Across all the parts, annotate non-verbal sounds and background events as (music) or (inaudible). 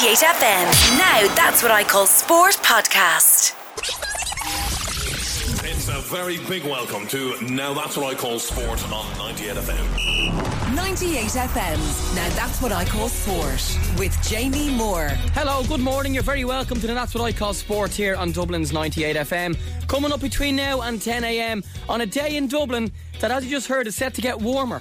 98 FM. Now that's what I call sport podcast. It's a very big welcome to Now That's What I Call Sport on 98 FM. 98 FM. Now that's what I call sport with Jamie Moore. Hello, good morning. You're very welcome to the That's What I Call Sport here on Dublin's 98 FM. Coming up between now and 10 a.m. on a day in Dublin that, as you just heard, is set to get warmer.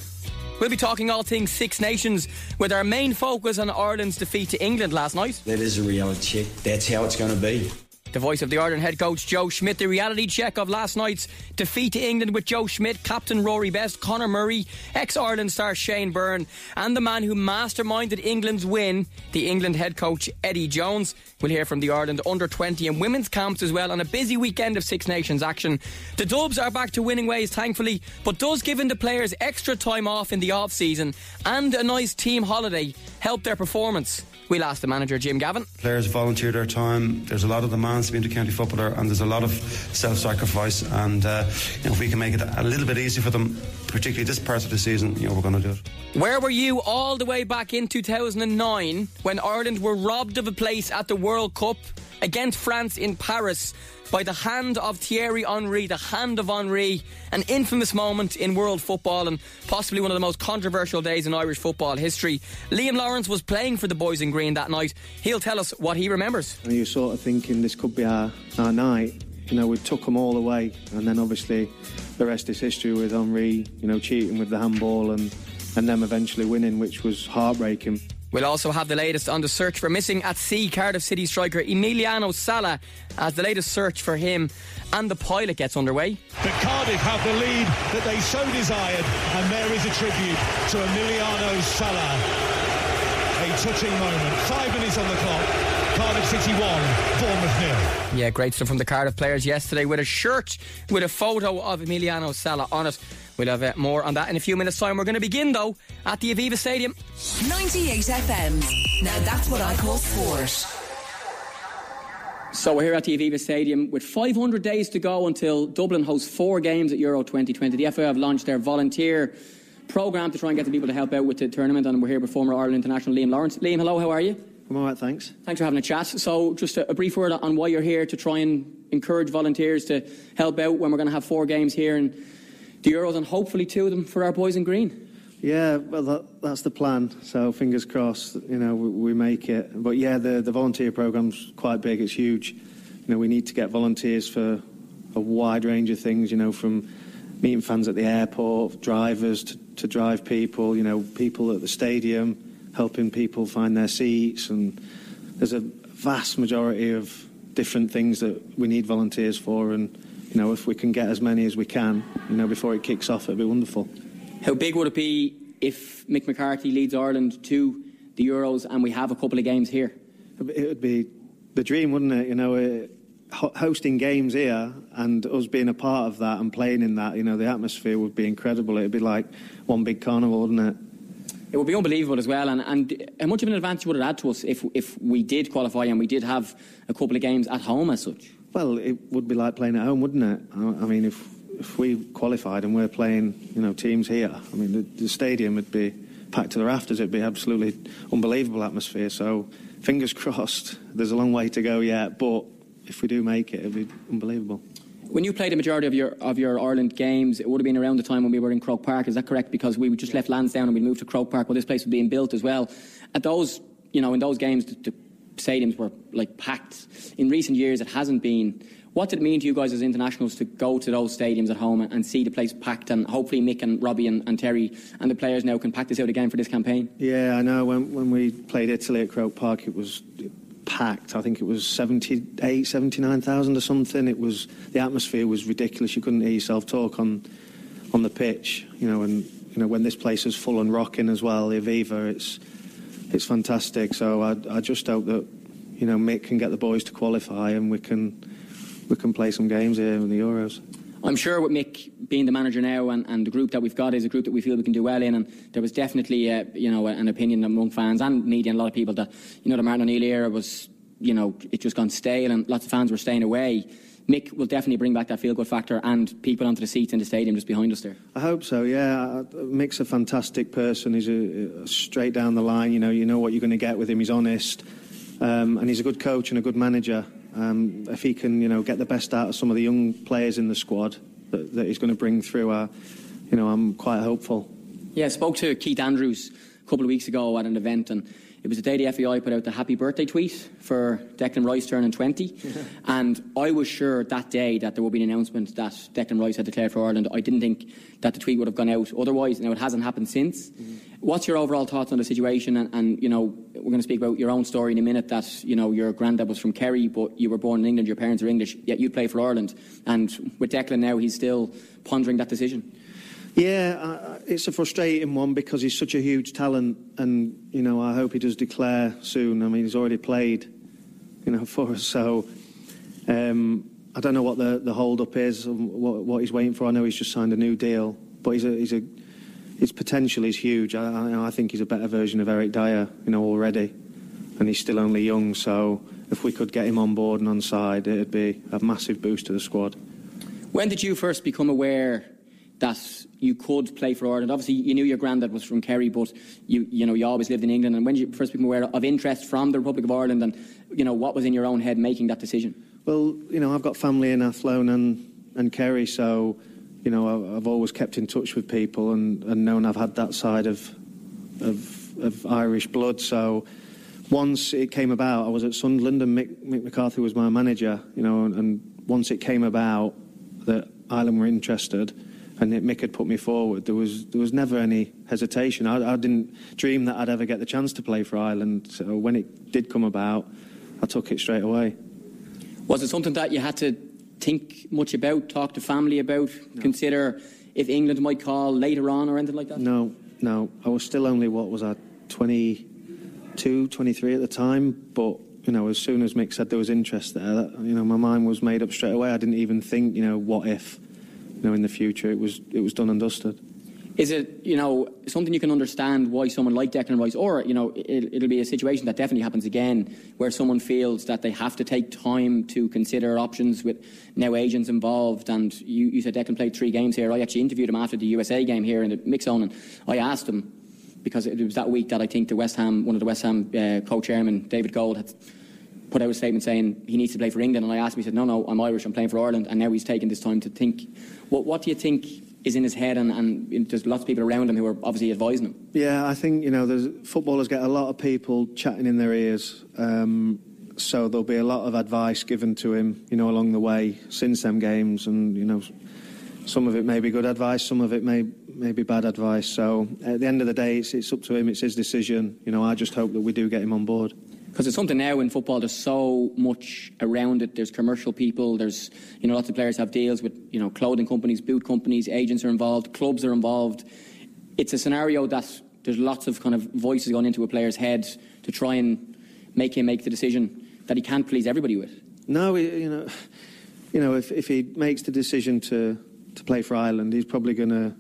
We'll be talking all things Six Nations with our main focus on Ireland's defeat to England last night. That is a reality check. That's how it's going to be. The voice of the Ireland head coach Joe Schmidt, the reality check of last night's defeat to England with Joe Schmidt, captain Rory Best, Conor Murray, ex Ireland star Shane Byrne, and the man who masterminded England's win, the England head coach Eddie Jones. We'll hear from the Ireland under 20 and women's camps as well on a busy weekend of Six Nations action. The Dubs are back to winning ways, thankfully, but does giving the players extra time off in the off season and a nice team holiday help their performance? We'll ask the manager, Jim Gavin. Players volunteer their time. There's a lot of demands to be inter-county footballer, and there's a lot of self-sacrifice. And uh, you know, if we can make it a little bit easier for them, particularly this part of the season, you know, we're going to do it. Where were you all the way back in 2009 when Ireland were robbed of a place at the World Cup against France in Paris by the hand of Thierry Henry, the hand of Henry, an infamous moment in world football and possibly one of the most controversial days in Irish football history. Liam Lawrence was playing for the boys in green that night. He'll tell us what he remembers. And you're sort of thinking this could be our, our night. You know, we took them all away, and then obviously the rest is history with Henry, you know, cheating with the handball and, and them eventually winning, which was heartbreaking. We'll also have the latest on the search for missing at sea Cardiff City striker Emiliano Sala as the latest search for him and the pilot gets underway. But Cardiff have the lead that they so desired, and there is a tribute to Emiliano Sala. A touching moment. Five minutes on the clock. Cardiff City 1, Bournemouth nil. Yeah, great stuff from the Cardiff players yesterday with a shirt with a photo of Emiliano Sala on it. We'll have uh, more on that in a few minutes' time. We're going to begin, though, at the Aviva Stadium. 98 FM. Now that's what I call sport. So we're here at the Aviva Stadium with 500 days to go until Dublin hosts four games at Euro 2020. The FA have launched their volunteer programme to try and get the people to help out with the tournament, and we're here with former Ireland international Liam Lawrence. Liam, hello, how are you? I'm all right, thanks. Thanks for having a chat. So, just a, a brief word on why you're here to try and encourage volunteers to help out when we're going to have four games here and the Euros, and hopefully two of them for our boys in green. Yeah, well, that, that's the plan. So fingers crossed, you know, we, we make it. But yeah, the, the volunteer program's quite big. It's huge. You know, we need to get volunteers for a wide range of things. You know, from meeting fans at the airport, drivers to, to drive people. You know, people at the stadium, helping people find their seats, and there's a vast majority of different things that we need volunteers for. And you know, if we can get as many as we can, you know, before it kicks off, it'd be wonderful. How big would it be if Mick McCarthy leads Ireland to the Euros and we have a couple of games here? It would be the dream, wouldn't it? You know, uh, hosting games here and us being a part of that and playing in that, you know, the atmosphere would be incredible. It'd be like one big carnival, wouldn't it? It would be unbelievable as well. And, and how much of an advantage would it add to us if, if we did qualify and we did have a couple of games at home as such? Well, it would be like playing at home, wouldn't it? I, mean, if if we qualified and we're playing, you know, teams here, I mean, the, the stadium would be packed to the rafters. It'd be absolutely unbelievable atmosphere. So, fingers crossed. There's a long way to go yet, but if we do make it, it'd be unbelievable. When you played a majority of your of your Ireland games, it would have been around the time when we were in Croke Park. Is that correct? Because we just left Lansdowne and we moved to Croke Park. Well, this place was being built as well. At those, you know, in those games, the, the stadiums were like packed. In recent years, it hasn't been. What did it mean to you guys as internationals to go to those stadiums at home and see the place packed? And hopefully, Mick and Robbie and, and Terry and the players now can pack this out again for this campaign. Yeah, I know. When when we played Italy at Croke Park, it was packed. I think it was 78, 79,000 or something. It was the atmosphere was ridiculous. You couldn't hear yourself talk on on the pitch. You know, and you know when this place is full and rocking as well, the Aviva, it's it's fantastic. So I, I just hope that you know Mick can get the boys to qualify and we can we can play some games here in the Euros. I'm sure with Mick being the manager now and, and the group that we've got is a group that we feel we can do well in. And there was definitely, uh, you know, an opinion among fans and media and a lot of people that, you know, the Martin O'Neill era was, you know, it just gone stale and lots of fans were staying away. Mick will definitely bring back that feel good factor and people onto the seats in the stadium just behind us there. I hope so. Yeah, Mick's a fantastic person. He's a, a straight down the line. You know, you know what you're going to get with him. He's honest. um, and he's a good coach and a good manager. Um, if he can, you know, get the best out of some of the young players in the squad that, that he's going to bring through, uh, you know, I'm quite hopeful. Yeah, I spoke to Keith Andrews a couple of weeks ago at an event, and it was the day the FAI put out the happy birthday tweet for Declan Rice turning 20. (laughs) and I was sure that day that there would be an announcement that Declan Rice had declared for Ireland. I didn't think that the tweet would have gone out otherwise. Now, it hasn't happened since. Mm-hmm. What's your overall thoughts on the situation? And, and, you know, we're going to speak about your own story in a minute that, you know, your granddad was from Kerry, but you were born in England, your parents are English, yet you play for Ireland. And with Declan now, he's still pondering that decision. Yeah, uh, it's a frustrating one because he's such a huge talent, and you know I hope he does declare soon. I mean, he's already played, you know, (laughs) for us. So um, I don't know what the the hold up is, what, what, he's waiting for. I know he's just signed a new deal, but he's a he's a his potential is huge. I, I think he's a better version of Eric Dier, you know, already, and he's still only young. So if we could get him on board and on side, it'd be a massive boost to the squad. When did you first become aware that you could play for Ireland. Obviously, you knew your granddad was from Kerry, but you you know you always lived in England. And when did you first become aware of interest from the Republic of Ireland, and you know what was in your own head making that decision? Well, you know, I've got family in Athlone and and Kerry, so you know I've always kept in touch with people and, and known I've had that side of of, of Irish blood. So once it came about, I was at Sunderland and Mick, Mick McCarthy was my manager. You know, and, and once it came about that Ireland were interested and Mick had put me forward, there was there was never any hesitation. I, I, didn't dream that I'd ever get the chance to play for Ireland. So when it did come about, I took it straight away. Was it something that you had to think much about, talk to family about, no. consider if England might call later on or anything like that? No, no. I was still only what was I, 22, 23 at the time, but. You know, as soon as Mick said there was interest there, that, you know, my mind was made up straight away. I didn't even think, you know, what if you know, in the future. It was it was done and dusted. Is it you know something you can understand why someone like Declan Rice, or you know it, will be a situation that definitely happens again, where someone feels that they have to take time to consider options with now agents involved. And you, you said Declan played three games here. I actually interviewed him after the USA game here in the mix zone, and I asked him because it was that week that I think the West Ham, one of the West Ham uh, co-chairman, David Gold, had put out a statement saying he needs to play for England. And I asked him, he said, no, no, I'm Irish, I'm playing for Ireland. And now he's taking this time to think. What, what do you think is in his head? And, and there's lots of people around him who are obviously advising him. Yeah, I think, you know, there's, footballers get a lot of people chatting in their ears. Um, so there'll be a lot of advice given to him, you know, along the way since them games. And, you know, some of it may be good advice, some of it may, may be bad advice. So at the end of the day, it's, it's up to him, it's his decision. You know, I just hope that we do get him on board because it's something now in football. There's so much around it. There's commercial people. There's you know lots of players have deals with you know clothing companies, boot companies, agents are involved, clubs are involved. It's a scenario that there's lots of kind of voices going into a player's head to try and make him make the decision that he can't please everybody with. No, you know, you know, if if he makes the decision to to play for Ireland, he's probably going to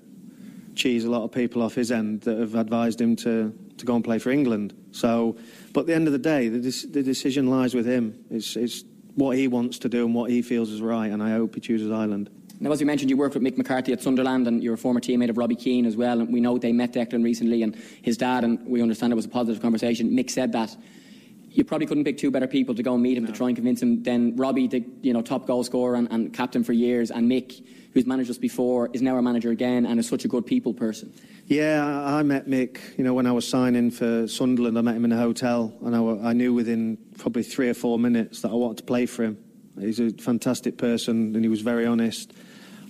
cheese a lot of people off his end that have advised him to to go and play for England. So but at the end of the day, the, the decision lies with him. It's, it's what he wants to do and what he feels is right, and I hope he chooses Ireland. Now, as you mentioned, you worked with Mick McCarthy at Sunderland, and you're a former teammate of Robbie Keane as well. And we know they met Declan recently, and his dad, and we understand it was a positive conversation. Mick said that you probably couldn't pick two better people to go and meet him no. to try and convince him than Robbie, the you know top goal scorer and, and captain for years, and Mick, who's managed us before, is now our manager again, and is such a good people person. Yeah, I met Mick, you know, when I was signing for Sunderland. I met him in a hotel, and I, I, knew within probably three or four minutes that I wanted to play for him. He's a fantastic person, and he was very honest.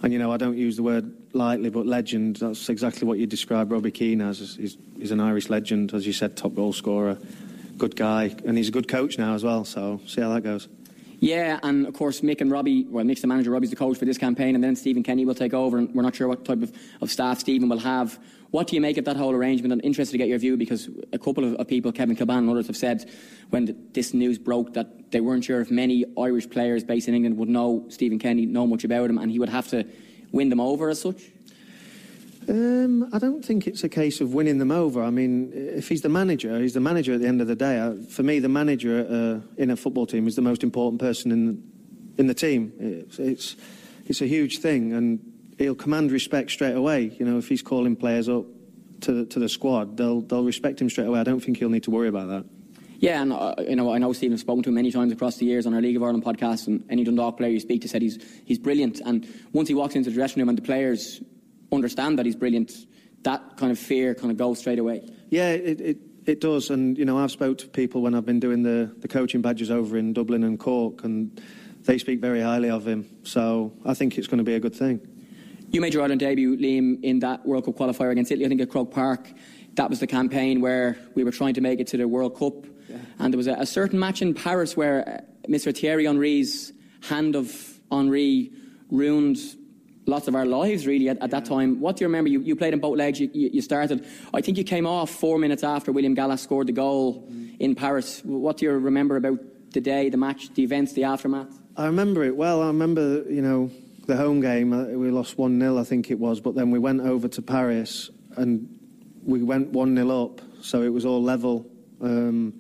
And, you know, I don't use the word lightly, but legend, that's exactly what you describe Robbie Keane as. He's, he's an Irish legend, as you said, top goal scorer, good guy, and he's a good coach now as well, so see how that goes. Yeah, and of course Mick and Robbie, well, Mick's the manager, Robbie's the coach for this campaign, and then Stephen Kenny will take over, and we're not sure what type of, of staff Stephen will have. What do you make of that whole arrangement? I'm interested to get your view because a couple of, of people, Kevin Kilbane and others, have said when the, this news broke that they weren't sure if many Irish players based in England would know Stephen Kenny, know much about him, and he would have to win them over as such. Um, I don't think it's a case of winning them over. I mean, if he's the manager, he's the manager at the end of the day. Uh, for me, the manager uh, in a football team is the most important person in in the team. It's, it's it's a huge thing, and he'll command respect straight away. You know, if he's calling players up to the, to the squad, they'll they'll respect him straight away. I don't think he'll need to worry about that. Yeah, and uh, you know, I know Stephen's spoken to him many times across the years on our League of Ireland podcast, and any Dundalk player you speak to said he's he's brilliant. And once he walks into the dressing room and the players understand that he's brilliant, that kind of fear kind of goes straight away. Yeah, it, it, it does. And, you know, I've spoke to people when I've been doing the, the coaching badges over in Dublin and Cork, and they speak very highly of him. So I think it's going to be a good thing. You made your Ireland debut, Liam, in that World Cup qualifier against Italy, I think at Croke Park. That was the campaign where we were trying to make it to the World Cup. Yeah. And there was a, a, certain match in Paris where uh, Mr. Thierry Henry's hand of Henry ruined lots of our lives, really, at, at that time. What do you remember? You, you played in both legs, you, you, you, started. I think you came off four minutes after William Gallas scored the goal mm. in Paris. What do you remember about the day, the match, the events, the aftermath? I remember it well. I remember, you know, the home game. Uh, we lost 1 0, I think it was, but then we went over to Paris and we went 1 0 up, so it was all level. Um,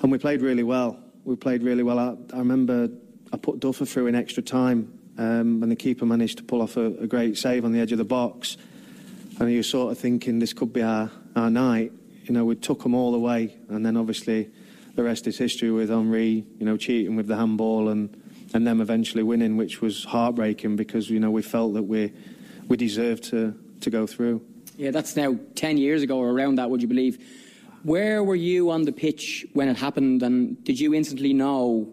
and we played really well. We played really well. I, I remember I put Duffer through in extra time um, and the keeper managed to pull off a, a, great save on the edge of the box. And you were sort of thinking this could be our, our night. You know, we took them all the way, and then obviously the rest is history with Henry, you know, cheating with the handball and, and them eventually winning, which was heartbreaking because, you know, we felt that we, we deserved to, to go through. Yeah, that's now 10 years ago or around that, would you believe? Where were you on the pitch when it happened, and did you instantly know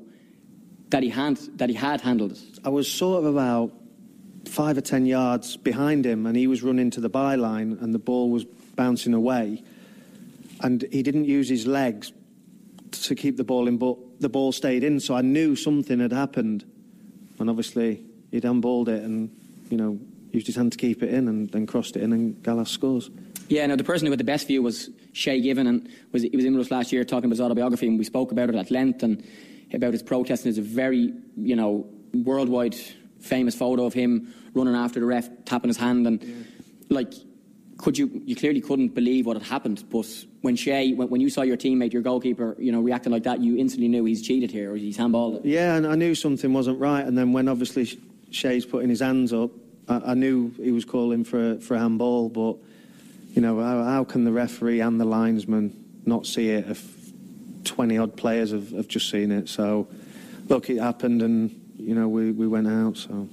that he had that he had handled it? I was sort of about five or ten yards behind him, and he was running to the byline, and the ball was bouncing away, and he didn't use his legs to keep the ball in, but the ball stayed in. So I knew something had happened, and obviously he'd handballed it, and you know used his hand to keep it in, and then crossed it in, and Gallas scores. Yeah, no, the person who had the best view was Shay Given, and was he was in with us last year talking about his autobiography, and we spoke about it at length. And about his protest, and There's a very, you know, worldwide famous photo of him running after the ref, tapping his hand, and yeah. like, could you? You clearly couldn't believe what had happened. But when Shay, when, when, you saw your teammate, your goalkeeper, you know, reacting like that, you instantly knew he's cheated here or he's handballed it. Yeah, and I knew something wasn't right. And then when obviously Shay's putting his hands up, I, I knew he was calling for a, for a handball. But you know, how, how can the referee and the linesman not see it if 20 odd players have, have just seen it. So, look, it happened and, you know, we, we went out. So,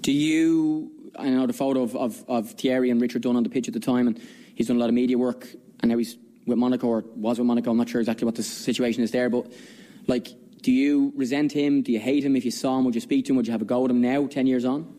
Do you, I know the photo of, of, of Thierry and Richard Dunne on the pitch at the time, and he's done a lot of media work, and now he's with Monaco or was with Monaco. I'm not sure exactly what the situation is there, but like, do you resent him? Do you hate him? If you saw him, would you speak to him? Would you have a go at him now, 10 years on?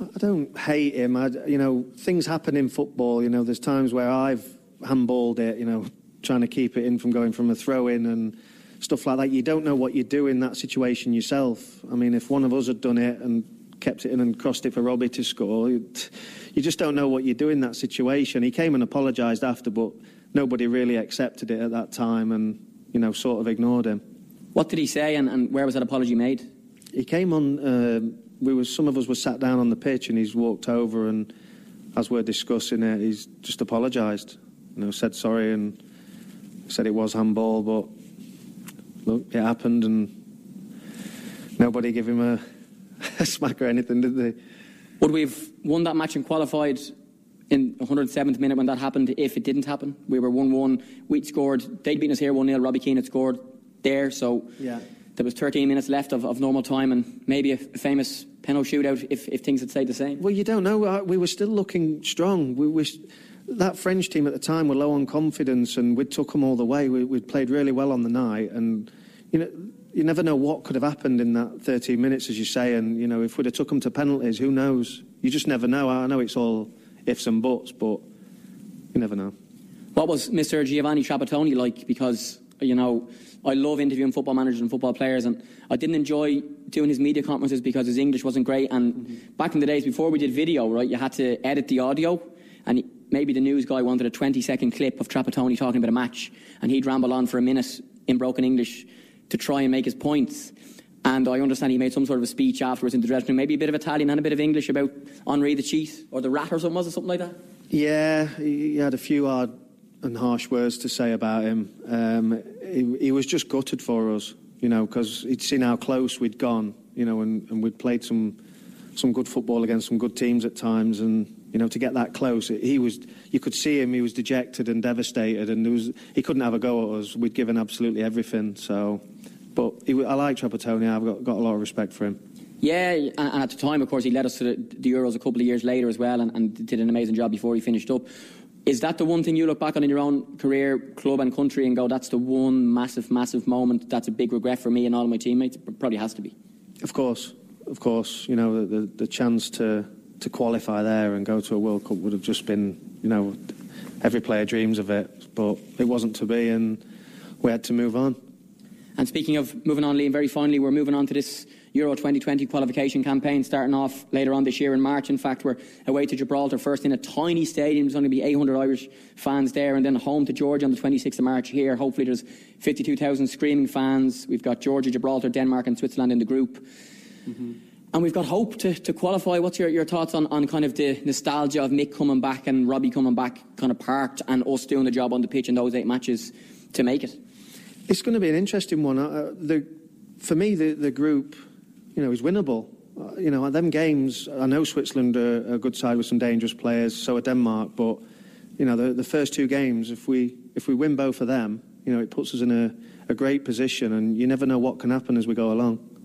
I don't hate him. I, you know, things happen in football. You know, there's times where I've handballed it, you know, trying to keep it in from going from a throw in and stuff like that. You don't know what you do in that situation yourself. I mean, if one of us had done it and kept it in and crossed it for Robbie to score, you just don't know what you do in that situation. He came and apologised after, but nobody really accepted it at that time and, you know, sort of ignored him. What did he say and, and where was that apology made? He came on, uh, we was, some of us were sat down on the pitch and he's walked over and as we're discussing it, he's just apologised, you know, said sorry and said it was handball, but look, it happened, and nobody gave him a, (laughs) a smack or anything, did they? Would we have won that match and qualified in 107th minute when that happened if it didn't happen? We were 1 1. We'd scored, they'd beaten us here 1 0. Robbie Keane had scored there, so yeah. there was 13 minutes left of, of normal time and maybe a, a famous penalty shootout if, if things had stayed the same. Well, you don't know. Uh, we were still looking strong. We were that French team at the time were low on confidence, and we took them all the way. We, would played really well on the night, and you know, you never know what could have happened in that 13 minutes, as you say. And you know, if we'd have took them to penalties, who knows? You just never know. I know it's all ifs and buts, but you never know. What was Mr. Giovanni Trapattoni like? Because you know, I love interviewing football managers and football players, and I didn't enjoy doing his media conferences because his English wasn't great. And mm-hmm. back in the days before we did video, right, you had to edit the audio, and maybe the news guy wanted a 20 second clip of Trapattoni talking about a match, and he'd ramble on for a minute in broken English to try and make his points. And I understand he made some sort of a speech afterwards in the dressing room, maybe a bit of Italian and a bit of English about Henry the cheat or the rat or something, was it something like that? Yeah, he had a few odd and harsh words to say about him. Um, he, he, was just gutted for us, you know, because he'd seen how close we'd gone, you know, and, and we'd played some some good football against some good teams at times, and You know, to get that close, he was. You could see him. He was dejected and devastated, and there was he couldn't have a go at us. We'd given absolutely everything. So, but he, I like Trapattoni. I've got, got a lot of respect for him. Yeah, and, at the time, of course, he led us to the, the Euros a couple of years later as well, and, and, did an amazing job before he finished up. Is that the one thing you look back on in your own career, club and country, and go, "That's the one massive, massive moment. That's a big regret for me and all my teammates." It probably has to be. Of course, of course. You know, the, the, the chance to to qualify there and go to a World Cup would have just been, you know, every player dreams of it, but it wasn't to be, and we had to move on. And speaking of moving on, Liam, very finally, we're moving on to this Euro 2020 qualification campaign starting off later on this year in March. In fact, we're away to Gibraltar first in a tiny stadium. There's only going to be 800 Irish fans there, and then home to Georgia on the 26th of March here. Hopefully, there's 52,000 screaming fans. We've got Georgia, Gibraltar, Denmark, and Switzerland in the group. Mm-hmm. And we've got hope to, to qualify. What's your, your thoughts on, on kind of the nostalgia of Mick coming back and Robbie coming back kind of parked and us doing the job on the pitch in those eight matches to make it? It's going to be an interesting one. Uh, the, for me, the, the group you know, is winnable. Uh, you know, them games, I know Switzerland are a good side with some dangerous players, so are Denmark, but, you know, the, the first two games, if we, if we win both of them, you know, it puts us in a, a great position, and you never know what can happen as we go along.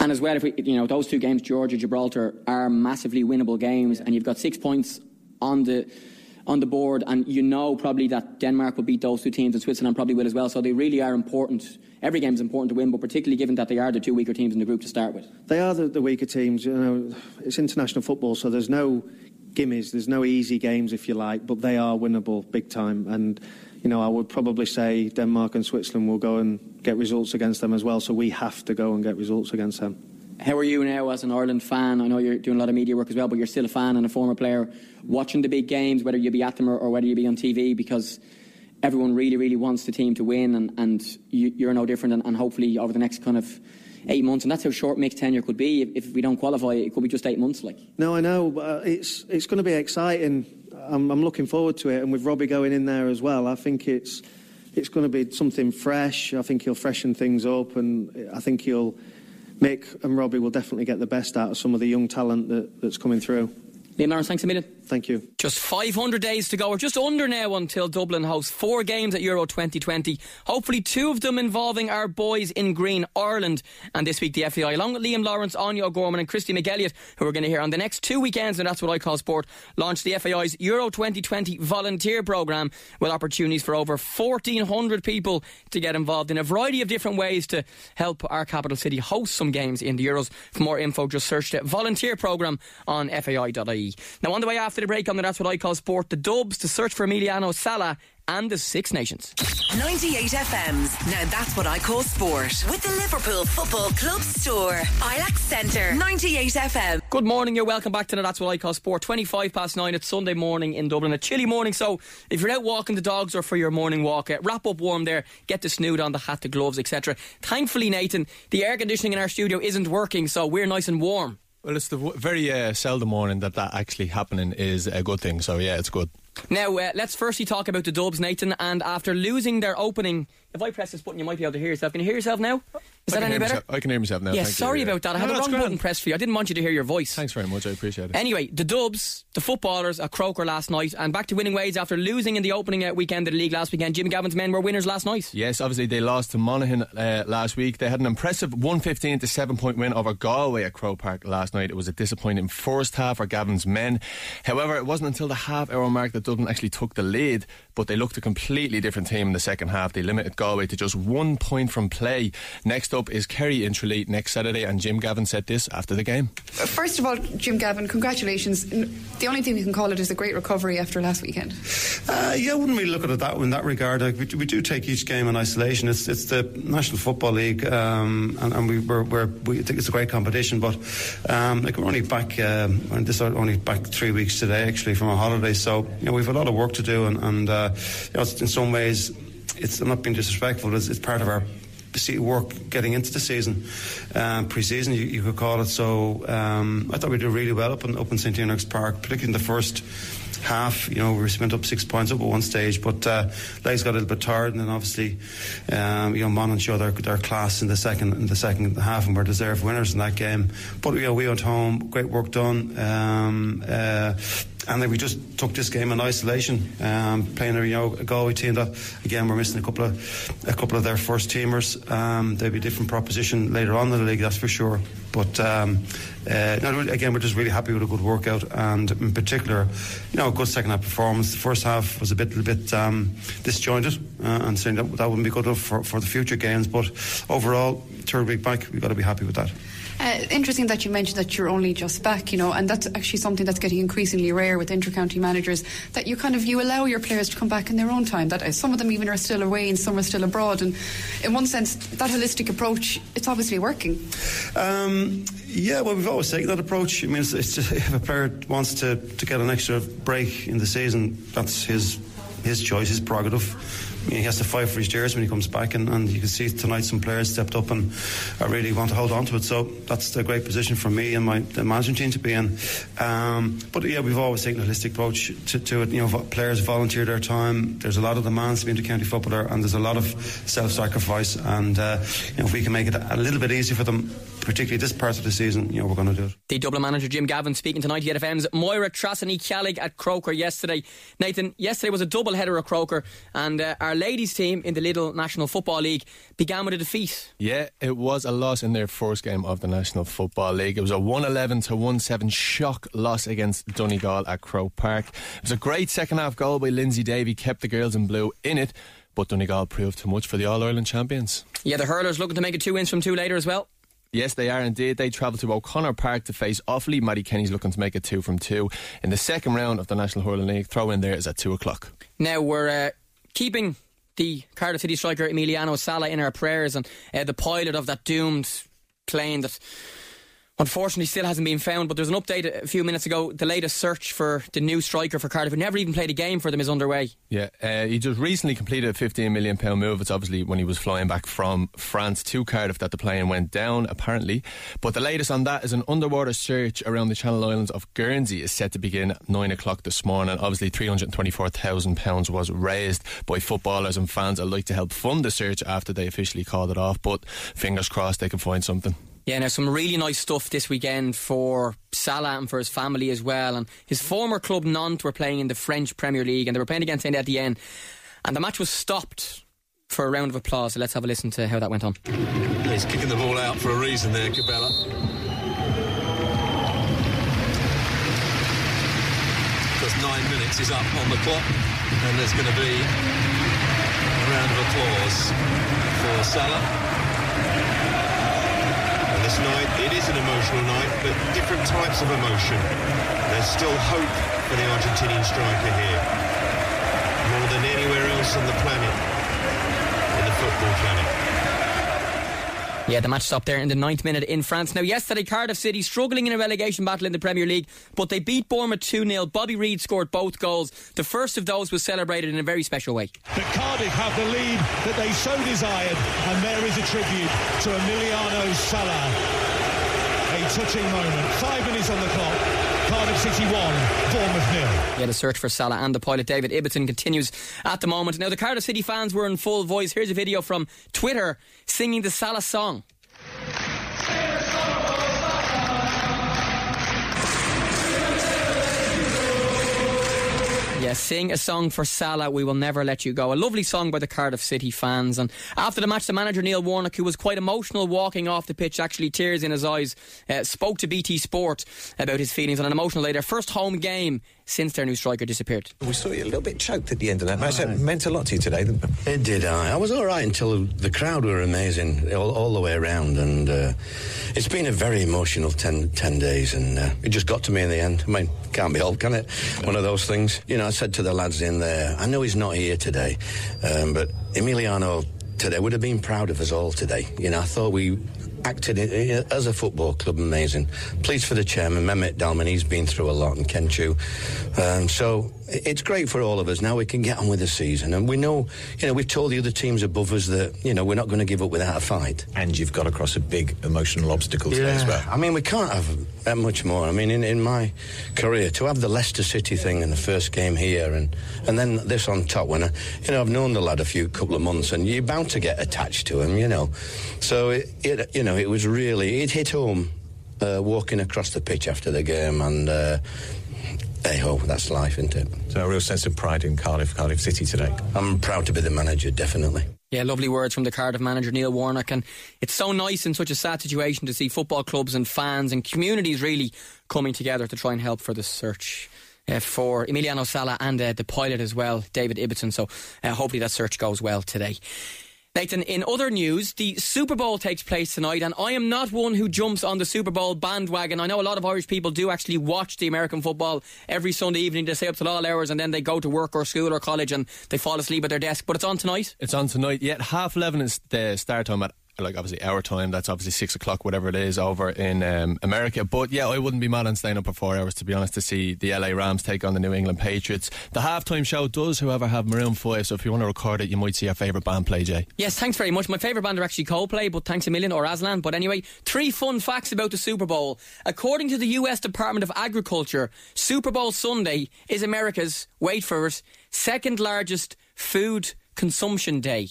And as well, if we, you know, those two games, Georgia, Gibraltar, are massively winnable games, and you've got six points on the on the board, and you know probably that Denmark will beat those two teams, and Switzerland probably will as well. So they really are important. Every game is important to win, but particularly given that they are the two weaker teams in the group to start with. They are the, the weaker teams. You know, it's international football, so there's no gimmies, there's no easy games if you like, but they are winnable big time. And you know, I would probably say Denmark and Switzerland will go and get results against them as well. So we have to go and get results against them. How are you now as an Ireland fan? I know you're doing a lot of media work as well, but you're still a fan and a former player watching the big games, whether you be at them or, or whether you be on TV, because everyone really, really wants the team to win, and, and you, are no different. And, and, hopefully, over the next kind of eight months, and that's how short Mick's tenure could be. If, if we don't qualify, it could be just eight months. Like no, I know, but uh, it's it's going to be exciting. I'm, I'm looking forward to it, and with Robbie going in there as well, I think it's it's going to be something fresh. I think he'll freshen things up, and I think he'll Mick and Robbie will definitely get the best out of some of the young talent that, that's coming through. Liam Lawrence, thanks a million. Thank you. Just 500 days to go, or just under now until Dublin hosts four games at Euro 2020. Hopefully, two of them involving our boys in green, Ireland. And this week, the FAI, along with Liam Lawrence, Anya O'Gorman, and Christy McElliott, who we're going to hear on the next two weekends, and that's what I call sport, launched the FAI's Euro 2020 volunteer programme with opportunities for over 1,400 people to get involved in a variety of different ways to help our capital city host some games in the Euros. For more info, just search the volunteer programme on fai.ie. Now, on the way after the break on the That's What I Call Sport, the Dubs to search for Emiliano Sala and the Six Nations. 98 FM's Now That's What I Call Sport with the Liverpool Football Club store. Ilac Centre, 98 FM. Good morning, you're welcome back to the That's What I Call Sport. 25 past 9, it's Sunday morning in Dublin. A chilly morning, so if you're out walking the dogs or for your morning walk, uh, wrap up warm there, get the snood on, the hat, the gloves, etc. Thankfully, Nathan, the air conditioning in our studio isn't working, so we're nice and warm. Well, it's the very uh, seldom morning that that actually happening is a good thing. So yeah, it's good. Now uh, let's firstly talk about the Dubs, Nathan. And after losing their opening if I press this button, you might be able to hear yourself. Can you hear yourself now? Is I that any better? Myself, I can hear myself now. Yeah, Thank sorry you, about that. I had no, the wrong grand. button pressed for you. I didn't want you to hear your voice. Thanks very much. I appreciate it. Anyway, the Dubs, the footballers at Croker last night, and back to winning ways after losing in the opening uh, weekend of the league last weekend. Jim Gavin's men were winners last night. Yes, obviously they lost to Monaghan uh, last week. They had an impressive 115 to 7 point win over Galway at Croke Park last night. It was a disappointing first half for Gavin's men. However, it wasn't until the half hour mark that Dublin actually took the lead, but they looked a completely different team in the second half. They limited Galway to just one point from play. Next up is Kerry in Tralee next Saturday, and Jim Gavin said this after the game. First of all, Jim Gavin, congratulations. The only thing we can call it is a great recovery after last weekend. Uh, yeah, I wouldn't really look at it that way in that regard. Like, we, we, do take each game in isolation. It's it's the National Football League, um, and, and, we we're, we're, we think it's a great competition. But um, like we're only back, um, this only back three weeks today actually from a holiday, so you know we've a lot of work to do, and, and uh, you know, in some ways, it's I'm not being disrespectful. It's, it's part of our work getting into the season, um, pre-season you, you, could call it. So um, I thought we did really well up in, up in St Tiernach's Park, particularly in the first half. You know, we spent up six points up at one stage, but uh, legs got a little bit tired, and then obviously, um, you know, showed their, their class in the second in the second half, and were deserved winners in that game. But you know, we went home, great work done. Um, uh, and then we just took this game in isolation, um, playing a you know Galway team that again we're missing a couple of a couple of their first teamers. Um, there'll be a different proposition later on in the league, that's for sure. But um, uh, no, again, we're just really happy with a good workout, and in particular, you know, a good second half performance. The first half was a bit, a bit um, disjointed, uh, and saying that that wouldn't be good enough for, for the future games. But overall, third week back, we've got to be happy with that. Uh, interesting that you mentioned that you're only just back, you know, and that's actually something that's getting increasingly rare with inter-county managers. That you kind of you allow your players to come back in their own time. That uh, some of them even are still away and some are still abroad. And in one sense, that holistic approach, it's obviously working. Um, yeah, well, we've always taken that approach. I mean, it's, it's if a player wants to, to get an extra break in the season, that's his his choice, his prerogative he has to fight for his jersey when he comes back, and, and you can see tonight some players stepped up and I really want to hold on to it. So that's a great position for me and my the management team to be in. Um, but yeah, we've always taken a holistic approach to, to, it. You know, players volunteer their time. There's a lot of demands to be inter-county footballer, and there's a lot of self-sacrifice. And uh, you know, if we can make it a little bit easier for them, particularly this part of the season, you know, we're going to do it. The Dublin manager Jim Gavin speaking tonight to 98 FM's Moira Trasany Kyalig at Croker yesterday. Nathan, yesterday was a double header at Croker, and uh, our ladies team in the Lidl National Football League began with a defeat. Yeah, it was a loss in their first game of the National Football League. It was a 111 to 1-7 shock loss against Donegal at Croke Park. It was a great second half goal by Lyndsey Davey, kept the girls in blue in it, but Donegal proved too much for the All Ireland champions. Yeah, the hurlers looking to make it two wins from two later as well. Yes, they are indeed. They travel to O'Connor Park to face Offaly. Mattie Kenny's looking to make it two from two in the second round of the National Hurling League. Throw in there is at two o'clock. Now we're uh, keeping the Cardiff City striker Emiliano Sala in our prayers and uh, the pilot of that doomed plane that unfortunately still hasn't been found. But there's an update a few minutes ago. The latest search for the new striker for Cardiff, who never even played a game for them, is underway. Yeah, uh, he just recently completed a 15 million pound move. It's obviously when he was flying back from France to Cardiff that the plane went down, apparently. But the latest on that is an underwater search around the Channel Islands of Guernsey is set to begin at nine o'clock this morning. Obviously, 324,000 pounds was raised by footballers and fans alike to help fund the search after they officially called it off. But fingers crossed they can find something. Yeah, now some really nice stuff this weekend for Sala and for his family as well. And his former club Nantes were playing in the French Premier League and they were playing against Saint Etienne. And the match was stopped for a round of applause. So let's have a listen to how that went on. He's kicking the ball out for a reason there, Cabella. Because nine minutes is up on the clock, and there's going to be a round of applause for Sala this night. It is an emotional night, but different types of emotion. There's still hope for the Argentinian striker here. More than anywhere else on the planet, in the football planet. Yeah, the match stopped there in the ninth minute in France. Now, yesterday, Cardiff City struggling in a relegation battle in the Premier League, but they beat Bournemouth 2 0. Bobby Reid scored both goals. The first of those was celebrated in a very special way. But Cardiff have the lead that they so desired, and there is a tribute to Emiliano Sala. A touching moment. Five minutes on the clock. Cardiff City 1, Bournemouth nil. Yeah, the search for Sala and the pilot David Ibbotson continues at the moment. Now, the Cardiff City fans were in full voice. Here's a video from Twitter singing the Sala song. Sing a song for Sala, We Will Never Let You Go. A lovely song by the Cardiff City fans. And after the match, the manager Neil Warnock, who was quite emotional walking off the pitch, actually tears in his eyes, uh, spoke to BT Sport about his feelings on an emotional day. Their first home game since their new striker disappeared. We saw you a little bit choked at the end of that match. Right. It meant a lot to you today, it? It did. I, I was all right until the crowd were amazing all, all the way around. And uh, it's been a very emotional ten, 10 days. And uh, it just got to me in the end. I mean, can't be helped, can it? One of those things. You know, I said to the lads in there, I know he's not here today, um, but Emiliano today would have been proud of us all today. You know, I thought we acted as a football club amazing. Pleased for the chairman, Mehmet Dalman. He's been through a lot, and Ken Choo. Um, so it's great for all of us. Now we can get on with the season, and we know, you know, we've told the other teams above us that you know we're not going to give up without a fight. And you've got across a big emotional obstacle today yeah. as well. I mean, we can't have that much more. I mean, in, in my career, to have the Leicester City thing in the first game here, and and then this on top. When I, you know, I've known the lad a few couple of months, and you're bound to get attached to him, you know. So it, it you know, it was really it hit home uh, walking across the pitch after the game, and uh, Hey ho, that's life, isn't it? So a real sense of pride in Cardiff, Cardiff City today. I'm proud to be the manager, definitely. Yeah, lovely words from the Cardiff manager Neil Warnock, and it's so nice in such a sad situation to see football clubs and fans and communities really coming together to try and help for the search. Uh, for Emiliano Sala and uh, the pilot as well, David Ibbotson. So uh, hopefully that search goes well today. Nathan, in other news, the Super Bowl takes place tonight, and I am not one who jumps on the Super Bowl bandwagon. I know a lot of Irish people do actually watch the American football every Sunday evening. They stay up till all hours, and then they go to work or school or college, and they fall asleep at their desk. But it's on tonight. It's on tonight. Yet half eleven is the start time at like obviously our time. That's obviously six o'clock, whatever it is, over in um, America. But yeah, I wouldn't be mad on staying up for four hours to be honest to see the LA Rams take on the New England Patriots. The halftime show does, however, have Maroon Five. So if you want to record it, you might see our favourite band play. Jay. Yes, thanks very much. My favourite band are actually Coldplay, but thanks a million or Aslan. But anyway, three fun facts about the Super Bowl. According to the U.S. Department of Agriculture, Super Bowl Sunday is America's wait for it second largest food consumption day.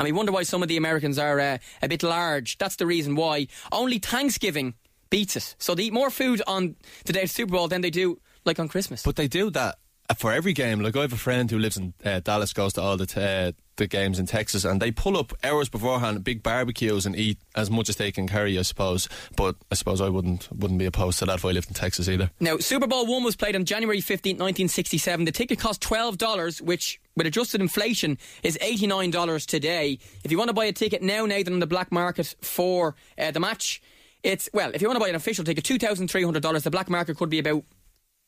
And we wonder why some of the Americans are uh, a bit large. That's the reason why. Only Thanksgiving beats it. So they eat more food on the day of Super Bowl than they do like on Christmas. But they do that for every game. Like I have a friend who lives in uh, Dallas, goes to all the uh, the games in Texas, and they pull up hours beforehand, big barbecues, and eat as much as they can carry. I suppose, but I suppose I wouldn't wouldn't be opposed to that if I lived in Texas either. Now, Super Bowl one was played on January fifteenth, nineteen sixty seven. The ticket cost twelve dollars, which with adjusted inflation is eighty nine dollars today. If you want to buy a ticket now, Nathan, on the black market for uh, the match. It's well, if you want to buy an official ticket, two thousand three hundred dollars. The black market could be about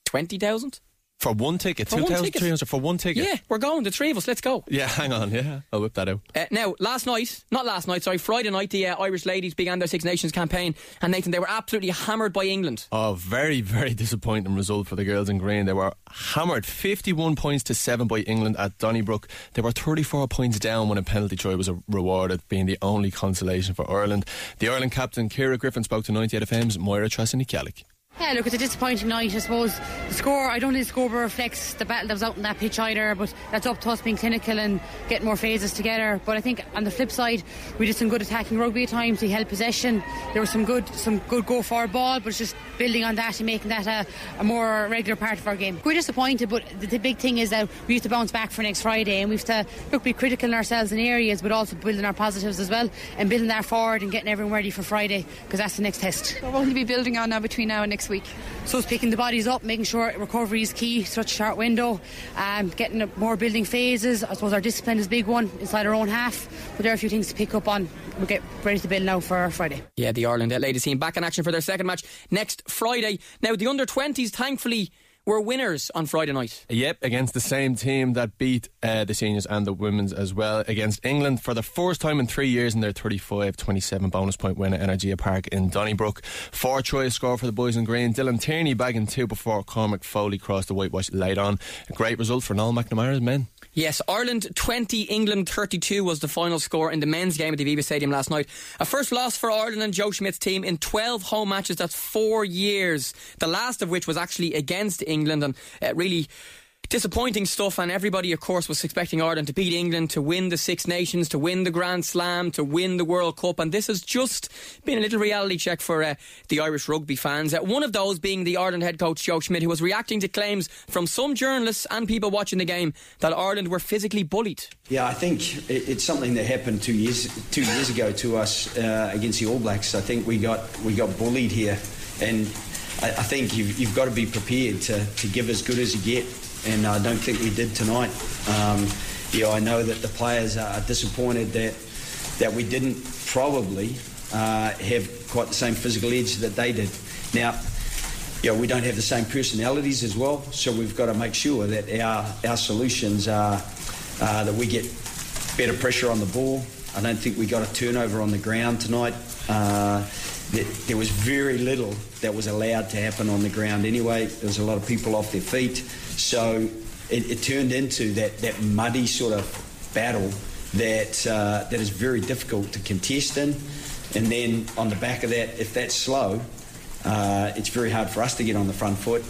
twenty thousand. For one ticket, For two one thousand ticket. three hundred for one ticket. Yeah, we're going. The three of us. Let's go. Yeah, (laughs) hang on. Yeah, I'll whip that out. Uh, now, last night, not last night, sorry, Friday night, the uh, Irish ladies began their Six Nations campaign, and Nathan, they were absolutely hammered by England. Oh, very, very disappointing result for the girls in green. They were hammered 51 points to 7 by England at Donnybrook. They were 34 points down when a penalty try was rewarded, being the only consolation for Ireland. The Ireland captain, Ciara Griffin, spoke to 98 FM's Moira Trasinikialik. Yeah, look, it's a disappointing night, I suppose. The score, I don't think the scoreboard reflects the battle that was out on that pitch either, but that's up to us being clinical and getting more phases together. But I think on the flip side, we did some good attacking rugby at times. We held possession. There was some good, some good go for ball, but it's just building on that and making that a, a more regular part of our game. We're disappointed, but the, the big thing is that we have to bounce back for next Friday, and we have to look be critical in ourselves in areas, but also building our positives as well, and building that forward and getting everyone ready for Friday because that's the next test. What will you be building on now between now and next week? So it's picking the bodies up, making sure recovery is key, such a short window, um, getting more building phases. I suppose our discipline is a big one inside our own half, but there are a few things to pick up on. We'll get ready to build now for Friday. Yeah, the Ireland ladies team back in action for their second match next Friday. Now, the under 20s, thankfully, were winners on Friday night. Yep, against the same team that beat uh, the seniors and the women's as well against England for the first time in three years in their 35 27 bonus point win at Energia Park in Donnybrook. Four tries score for the boys in green. Dylan Tierney bagging two before Cormac Foley crossed the whitewash late on. A great result for Noel McNamara's men. Yes, Ireland 20, England 32 was the final score in the men's game at the Aviva Stadium last night. A first loss for Ireland and Joe Schmidt's team in 12 home matches. That's four years. The last of which was actually against England and uh, really disappointing stuff and everybody of course was expecting Ireland to beat England to win the Six Nations to win the Grand Slam to win the World Cup and this has just been a little reality check for uh, the Irish rugby fans uh, one of those being the Ireland head coach Joe Schmidt who was reacting to claims from some journalists and people watching the game that Ireland were physically bullied Yeah, I think it's something that happened two years two years ago to us uh, against the All Blacks. I think we got we got bullied here, and I, I think you've, you've got to be prepared to, to give as good as you get. And I don't think we did tonight. Um, yeah, I know that the players are disappointed that that we didn't probably uh, have quite the same physical edge that they did. Now, yeah, we don't have the same personalities as well, so we've got to make sure that our our solutions are uh, that we get better pressure on the ball. I don't think we got a turnover on the ground tonight. Uh, there, was very little that was allowed to happen on the ground anyway. There was a lot of people off their feet, so it, it turned into that, that muddy sort of battle that uh, that is very difficult to contest in. And then on the back of that, if that's slow, uh, it's very hard for us to get on the front foot.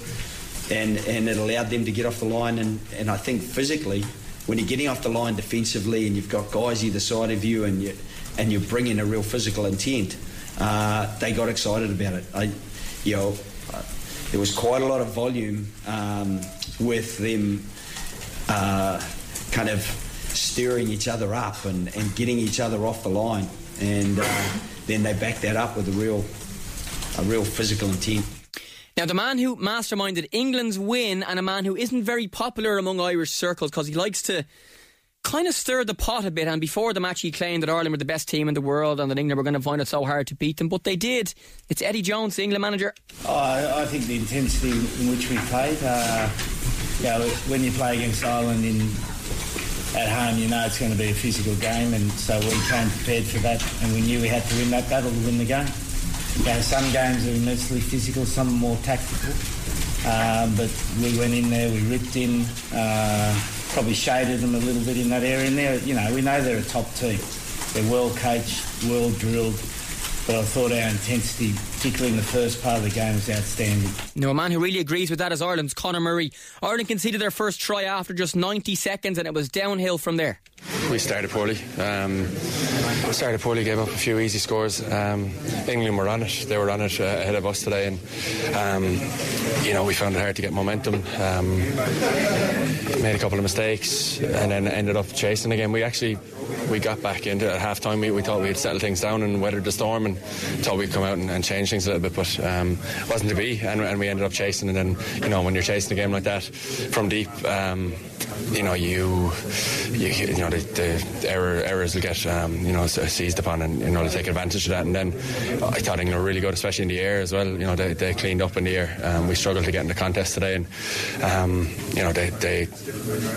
And, and it allowed them to get off the line. And, and I think physically, when you're getting off the line defensively and you've got guys either side of you and, you, and you're bringing a real physical intent, uh, they got excited about it. I, you know, there was quite a lot of volume um, with them uh, kind of stirring each other up and, and getting each other off the line. And uh, then they backed that up with a real, a real physical intent. Now, the man who masterminded England's win and a man who isn't very popular among Irish circles because he likes to kind of stirred the pot a bit. And before the match, he claimed that Ireland were the best team in the world and that England were going to find it so hard to beat them. But they did. It's Eddie Jones, the England manager. Oh, I, think the intensity in which we played. Uh, know, when you play against Ireland in at home, you know it's going to be a physical game, and so we came prepared for that, and we knew we had to win that battle to win the game. Some games are immensely physical, some more tactical. Um, but we went in there, we ripped in, uh, probably shaded them a little bit in that area. And there, you know, we know they're a top team. They're well coached, well drilled. But I thought our intensity, particularly in the first part of the game, was outstanding. No, a man who really agrees with that is Ireland's Conor Murray. Ireland conceded their first try after just 90 seconds, and it was downhill from there. We started poorly. Um, started poorly, gave up a few easy scores. Um, England were on it. They were on it uh, ahead of us today, and um, you know we found it hard to get momentum. Um, made a couple of mistakes, and then ended up chasing again. We actually we got back into it at half time. We, we thought we'd settle things down and weathered the storm, and thought we'd come out and, and change things a little bit, but um, wasn't to be. And, and, we ended up chasing. And then you know when you're chasing a game like that from deep, um, you know you you, you know the, the error, errors will get um, you know seized upon, and you know they take advantage of that. And then I thought England were really good, especially in the air as well. You know they, they cleaned up in the air. Um, we struggled to get in the contest today, and um, you know they they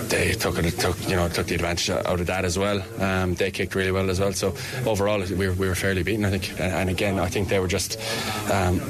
they took it took you know took the advantage out of that as well. Um, they kicked really well as well. So overall, we were, we were fairly beaten, I think. And, and again, I think they were just um,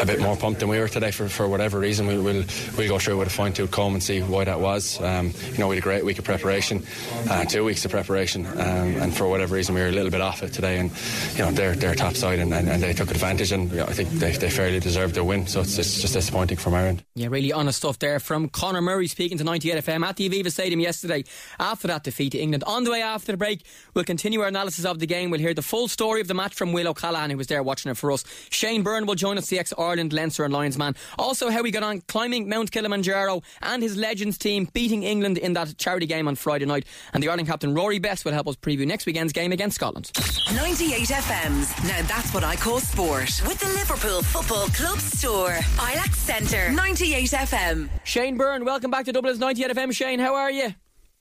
a bit more pumped than we were today for, for whatever reason. We'll, we'll, we'll go through with a fine tooth comb and see why that was. Um, you know, we had a great week of preparation, uh, two weeks of preparation, um, and for whatever reason, we were a little bit off it today. And you know, they're they're top side, and, and, and they took advantage, and you know, I think they, they fairly deserved their win. So it's, it's just disappointing from our end. Yeah, really honest stuff there from Conor Murray speaking to 98 FM at the Aviva Stadium yesterday after that defeat to England. On the way after the break, we'll continue our analysis of the game. We'll hear the full story of the match from Will O'Callaghan, who was there watching it for us. Shane Byrne will join us, the ex Ireland, Leinster, and Lions man. Also, how he got on climbing Mount Kilimanjaro and his Legends team beating England in that charity game on Friday night. And the Ireland captain Rory Best will help us preview next weekend's game against Scotland. 98 FM's Now That's What I Call Sport with the Liverpool Football Club store. Ilac Centre, 98 FM. Shane Byrne, welcome back to Dublin's 98 FM. Shane, how are you?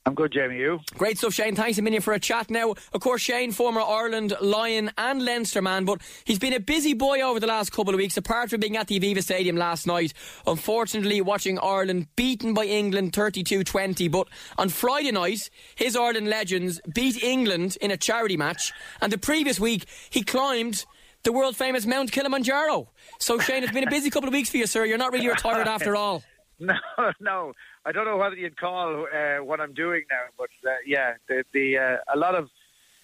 I'm good, Jamie. You? Great stuff, Shane. Thanks a million for a chat. Now, of course, Shane, former Ireland Lion and Leinster man, but he's been a busy boy over the last couple of weeks. Apart from being at the Aviva Stadium last night, unfortunately, watching Ireland beaten by England 32-20. But on Friday night, his Ireland legends beat England in a charity match, and the previous week he climbed the world famous Mount Kilimanjaro. So, Shane, it's been a busy couple of weeks for you, sir. You're not really retired after all. (laughs) No, no. I don't know whether you'd call uh, what I'm doing now, but uh, yeah, the, the uh, a lot of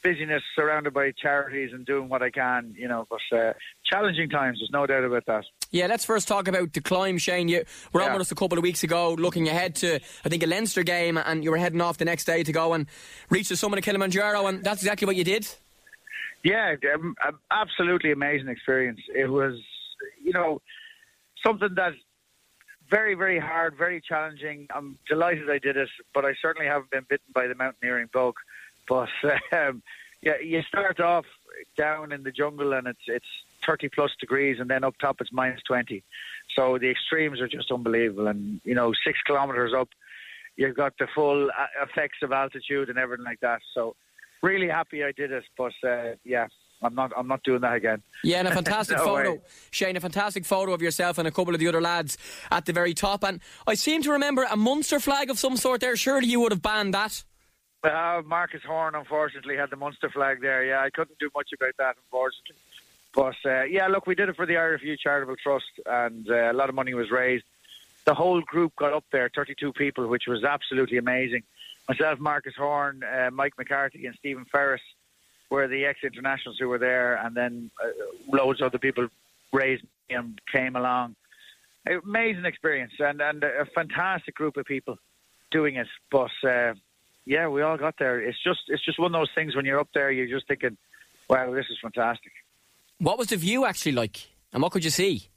busyness surrounded by charities and doing what I can, you know. But uh, challenging times, there's no doubt about that. Yeah, let's first talk about the climb, Shane. You were yeah. on with us a couple of weeks ago, looking ahead to I think a Leinster game, and you were heading off the next day to go and reach the summit of Kilimanjaro, and that's exactly what you did. Yeah, um, absolutely amazing experience. It was, you know, something that very, very hard, very challenging. I'm delighted I did it, but I certainly haven't been bitten by the mountaineering bug. But (laughs) um, yeah, you start off down in the jungle and it's it's 30 plus degrees, and then up top it's minus 20. So the extremes are just unbelievable. And you know, six kilometers up, you've got the full uh, effects of altitude and everything like that. So really happy I did it. But uh, yeah, I'm not. I'm not doing that again. Yeah, and a (laughs) fantastic no photo, way. Shane. A fantastic photo of yourself and a couple of the other lads at the very top. And I seem to remember a Munster flag of some sort there. Surely you would have banned that. Uh, Marcus Horan, unfortunately, had the Munster flag there. Yeah, I couldn't do much about that, unfortunately. But uh, yeah, look, we did it for the Irish Youth Charitable Trust, and uh, a lot of money was raised. The whole group got up there, 32 people, which was absolutely amazing. Myself, Marcus Horan, uh, Mike McCarthy, and Stephen Ferris were the ex-internationals who were there, and then uh, loads of other people raised and came along. Amazing experience, and and a fantastic group of people doing it. But uh, yeah, we all got there. It's just it's just one of those things when you're up there, you're just thinking, "Wow, this is fantastic." What was the view actually like, and what could you see?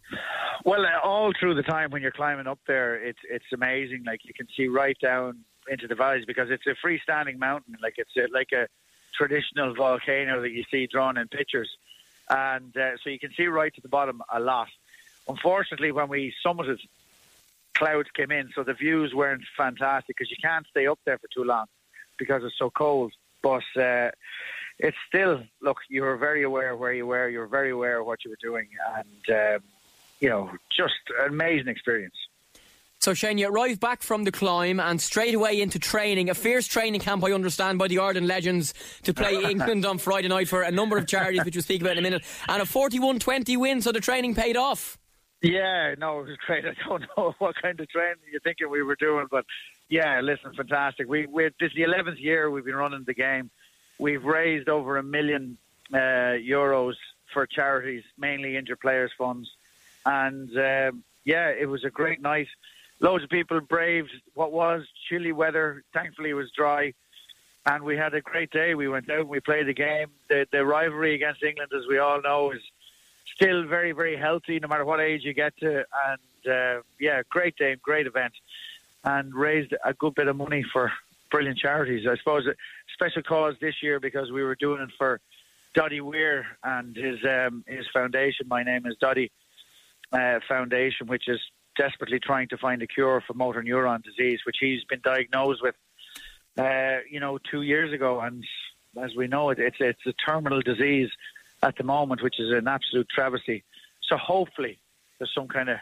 Well, uh, all through the time when you're climbing up there, it's it's amazing. Like you can see right down into the valleys because it's a freestanding mountain. Like it's a, like a traditional volcano that you see drawn in pictures, and uh, so you can see right to the bottom a lot. Unfortunately, when we summited, clouds came in, so the views weren't fantastic because you can't stay up there for too long because it's so cold. But uh, it's still look. You were very aware of where you were. You were very aware of what you were doing, and um, you know, just an amazing experience. So, Shane, you arrived back from the climb and straight away into training. A fierce training camp, I understand, by the Ireland legends to play (laughs) England on Friday night for a number of charities, which we'll speak about in a minute. And a 41 20 win, so the training paid off. Yeah, no, it was great. I don't know (laughs) what kind of training you're thinking we were doing, but yeah, listen, fantastic. We, we this is the 11th year we've been running the game. We've raised over a million uh, euros for charities, mainly injured players funds, and um, yeah, it was a great night. Loads of people braved what was chilly weather. Thankfully, it was dry, and we had a great day. We went out and we played the game. The, the rivalry against England, as we all know, is still very, very healthy, no matter what age you get to. And uh, yeah, great day, great event, and raised a good bit of money for brilliant charities. I suppose a special cause this year because we were doing it for Doddie Weir and his um, his foundation. My name is Doddie uh, Foundation, which is desperately trying to find a cure for motor neuron disease, which he's been diagnosed with, uh, you know, two years ago. And as we know, it, it's it's a terminal disease at the moment, which is an absolute travesty. So hopefully, there's some kind of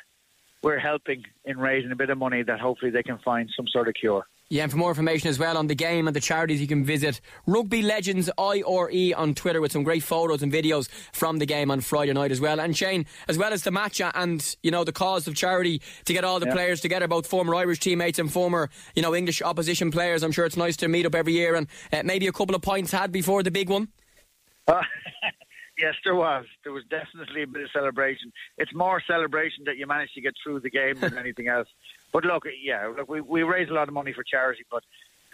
we're helping in raising a bit of money that hopefully they can find some sort of cure. Yeah, and for more information as well on the game and the charities, you can visit Rugby Legends IRE on Twitter with some great photos and videos from the game on Friday night as well. And Shane, as well as the match and you know the cause of charity to get all the yeah. players together, both former Irish teammates and former you know English opposition players. I'm sure it's nice to meet up every year and uh, maybe a couple of points had before the big one. Uh, (laughs) yes, there was. There was definitely a bit of celebration. It's more celebration that you managed to get through the game than anything else. But look, yeah, look, we, we raise a lot of money for charity, but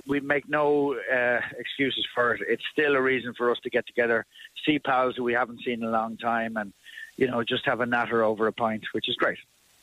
we make no uh, excuses for it. It's still a reason for us to get together, see pals who we haven't seen in a long time, and you know, just have a natter over a pint, which is great.